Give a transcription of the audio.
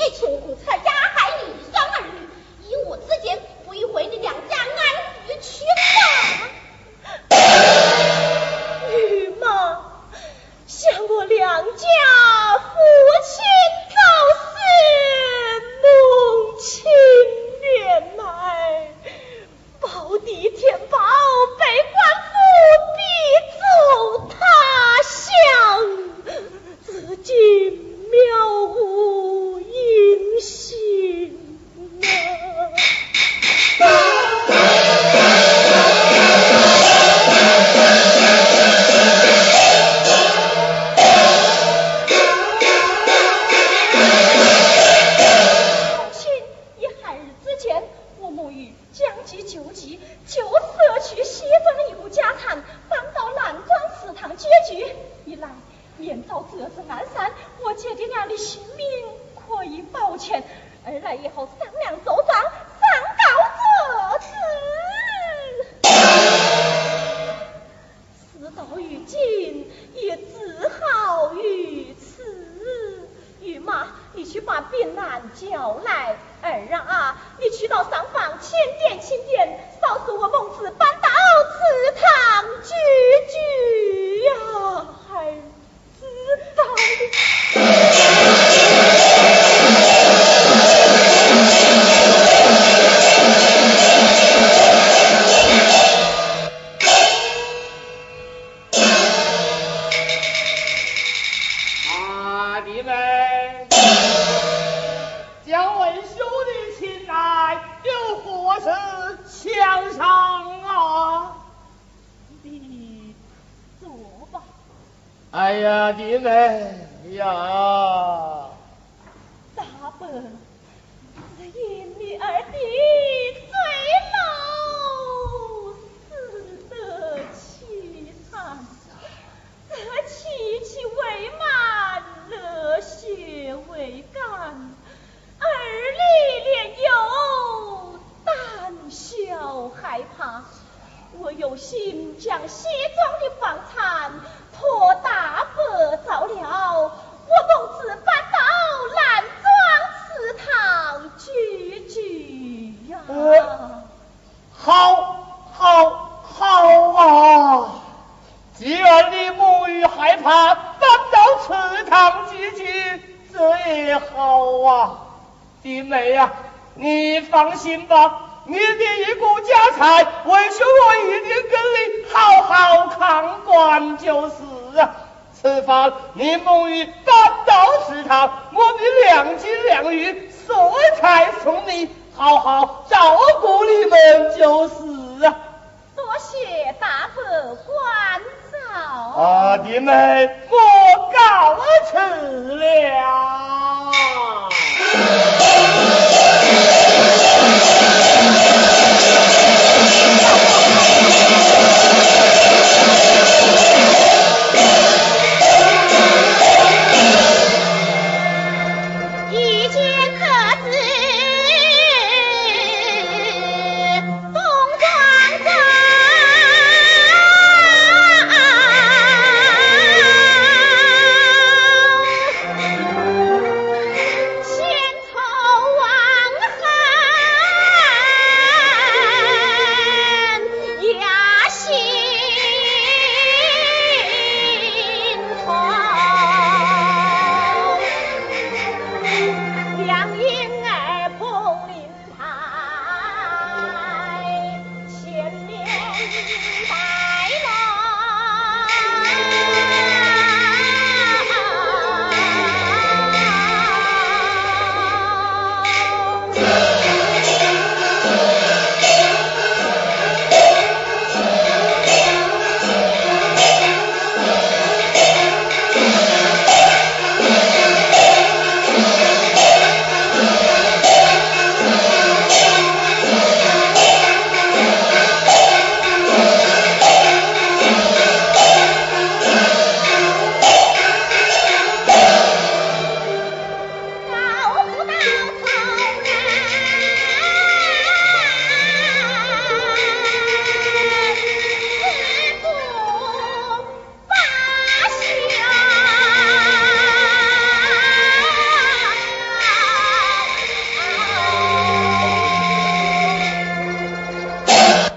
一群古菜。一来免遭折子安山，我姐弟俩的性命可以保全；二来也好商量周章，上告折子。事到如今，也只好于此。玉妈，你去把病难叫来；二啊，你去到上房清点清点，扫除我孟子搬到祠堂居去。哎呀，弟妹呀！大伯，只因你二弟坠楼死得凄惨，这妻妻未满，热血未干，儿里连有胆小害怕，我有心将西庄的房产。托大伯照料，我奉旨搬到兰庄祠堂聚聚呀。好，好，好啊！既然你母女害怕，搬到祠堂聚聚，这也好啊。弟妹呀，你放心吧，你的一股家财，为兄我一定跟你好好看管就是。啊，此番你母女搬到食堂，我的两金两玉，色彩送你，好好照顾你们就是啊。多谢大伯关照。阿弟妹我告辞了。